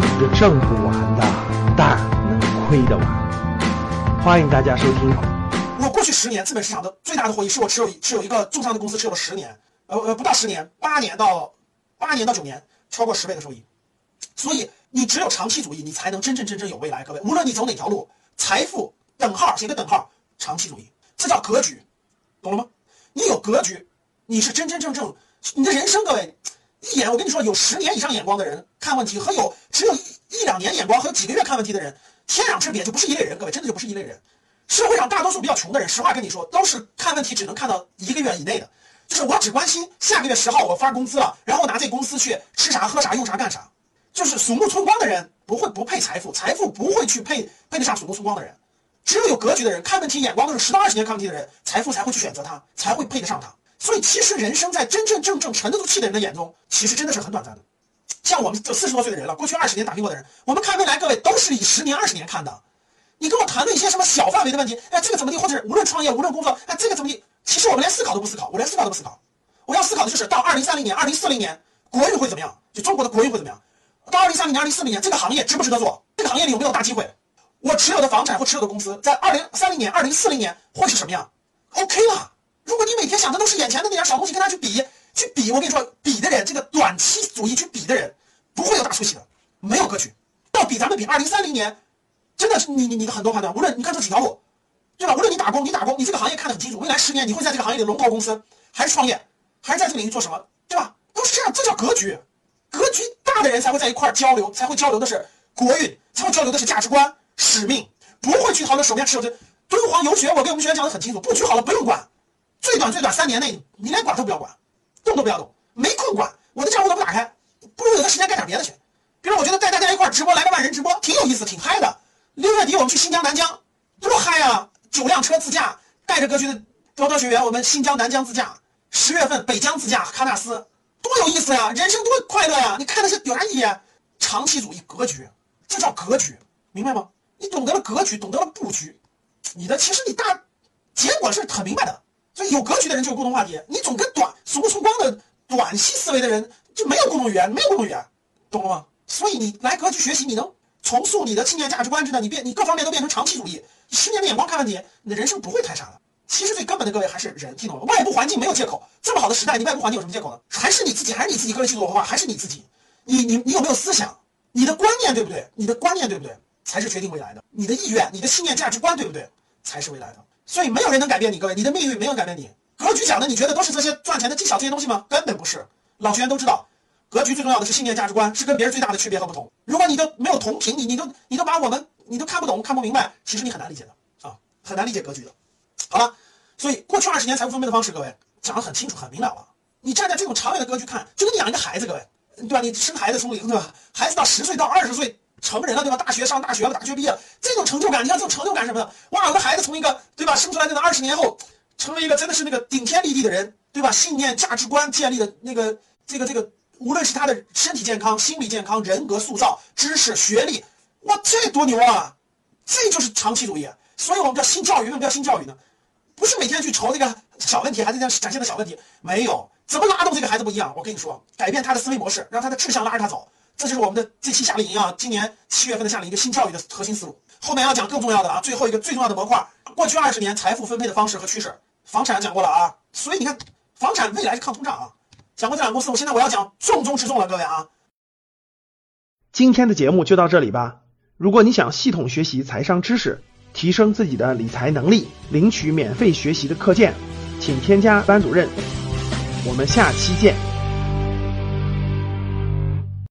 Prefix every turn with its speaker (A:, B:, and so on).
A: 钱也挣不完的，但能亏得完。欢迎大家收听。
B: 我过去十年资本市场的最大的获益是我持有持有一个重仓的公司持有了十年，呃呃不到十年，八年到八年到九年，超过十倍的收益。所以你只有长期主义，你才能真真正正有未来。各位，无论你走哪条路，财富等号写个等号，长期主义，这叫格局，懂了吗？你有格局，你是真真正正你的人生。各位，一眼我跟你说，有十年以上眼光的人看问题，和有只有一一两年眼光和几个月看问题的人，天壤之别，就不是一类人。各位，真的就不是一类人。社会上大多数比较穷的人，实话跟你说，都是看问题只能看到一个月以内的，就是我只关心下个月十号我发工资了，然后拿这公司去吃啥喝啥用啥干啥。就是鼠目寸光的人不会不配财富，财富不会去配配得上鼠目寸光的人。只有有格局的人，看问题眼光都是十到二十年看问题的人，财富才会去选择他，才会配得上他。所以其实人生在真真正正沉得住气的人的眼中，其实真的是很短暂的。像我们这四十多岁的人了，过去二十年打拼过的人，我们看未来，各位都是以十年、二十年看的。你跟我谈论一些什么小范围的问题，哎，这个怎么地，或者是无论创业无论工作，哎，这个怎么地，其实我们连思考都不思考，我连思考都不思考。我要思考的就是到二零三零年、二零四零年，国运会怎么样？就中国的国运会怎么样？到二零三零年、二零四零年，这个行业值不值得做？这个行业里有没有大机会？我持有的房产或持有的公司在二零三零年、二零四零年会是什么样？OK 了。如果你每天想的都是眼前的那点小东西，跟他去比，去比，我跟你说，比的人，这个短期主义去比的人，不会有大出息的，没有格局。要比咱们比二零三零年，真的是你你你的很多判断，无论你看这几条路，对吧？无论你打工，你打工，你这个行业看得很清楚，未来十年你会在这个行业里龙头公司，还是创业，还是在这个领域做什么，对吧？都是这样，这叫格局。格局大的人才会在一块交流，才会交流的是国运，才会交流的是价值观、使命，不会去讨论手边持有的敦煌游学。我给我们学员讲的很清楚，布局好了不用管，最短最短三年内你连管都不要管，动都不要动，没空管。我的账户都不打开，不如有的时间干点别的去。比如我觉得带大家一块直播，来个万人直播，挺有意思，挺嗨的。六月底我们去新疆南疆，多嗨啊！九辆车自驾，带着格局的多多学员，我们新疆南疆自驾。十月份北疆自驾喀纳斯。多有意思呀，人生多快乐呀！你看那些有啥意义？长期主义格局，这叫格局，明白吗？你懂得了格局，懂得了布局，你的其实你大结果是很明白的。所以有格局的人就有共同话题，你总跟短数不出光的短期思维的人就没有共同语言，没有共同语言，懂了吗？所以你来格局学习，你能重塑你的信念价值观，知道你变，你各方面都变成长期主义，十年的眼光看问题，你的人生不会太差的。其实最根本的，各位还是人，听懂了？外部环境没有借口，这么好的时代，你外部环境有什么借口呢？还是你自己，还是你自己个人基础文化，还是你自己？你你你有没有思想？你的观念对不对？你的观念对不对？才是决定未来的。你的意愿、你的信念、价值观对不对？才是未来的。所以没有人能改变你，各位，你的命运没有改变你。格局讲的，你觉得都是这些赚钱的技巧这些东西吗？根本不是。老学员都知道，格局最重要的是信念、价值观，是跟别人最大的区别和不同。如果你都没有同频，你你都你都把我们你都看不懂、看不明白，其实你很难理解的啊，很难理解格局的。好了。所以过去二十年财富分配的方式，各位讲得很清楚、很明了了。你站在这种长远的格局看，就跟你养一个孩子，各位，对吧？你生孩子从零，对吧？孩子到十岁到二十岁成人了，对吧？大学上大学了，大学毕业，这种成就感，你看这种成就感什么的，哇！我的孩子从一个，对吧？生出来那个二十年后，成为一个真的是那个顶天立地的人，对吧？信念、价值观建立的那个，这个这个，无论是他的身体健康、心理健康、人格塑造、知识、学历，哇，这多牛啊！这就是长期主义。所以我们叫新教育，为什么叫新教育呢？不是每天去愁这个小问题，孩子这样展现的小问题，没有怎么拉动这个孩子不一样。我跟你说，改变他的思维模式，让他的志向拉着他走，这就是我们的这期夏令营啊，今年七月份的夏令营一个新教育的核心思路。后面要讲更重要的啊，最后一个最重要的模块，过去二十年财富分配的方式和趋势。房产讲过了啊，所以你看，房产未来是抗通胀啊，讲过这两个公司，我现在我要讲重中之重了，各位啊。
A: 今天的节目就到这里吧。如果你想系统学习财商知识，提升自己的理财能力，领取免费学习的课件，请添加班主任。我们下期见。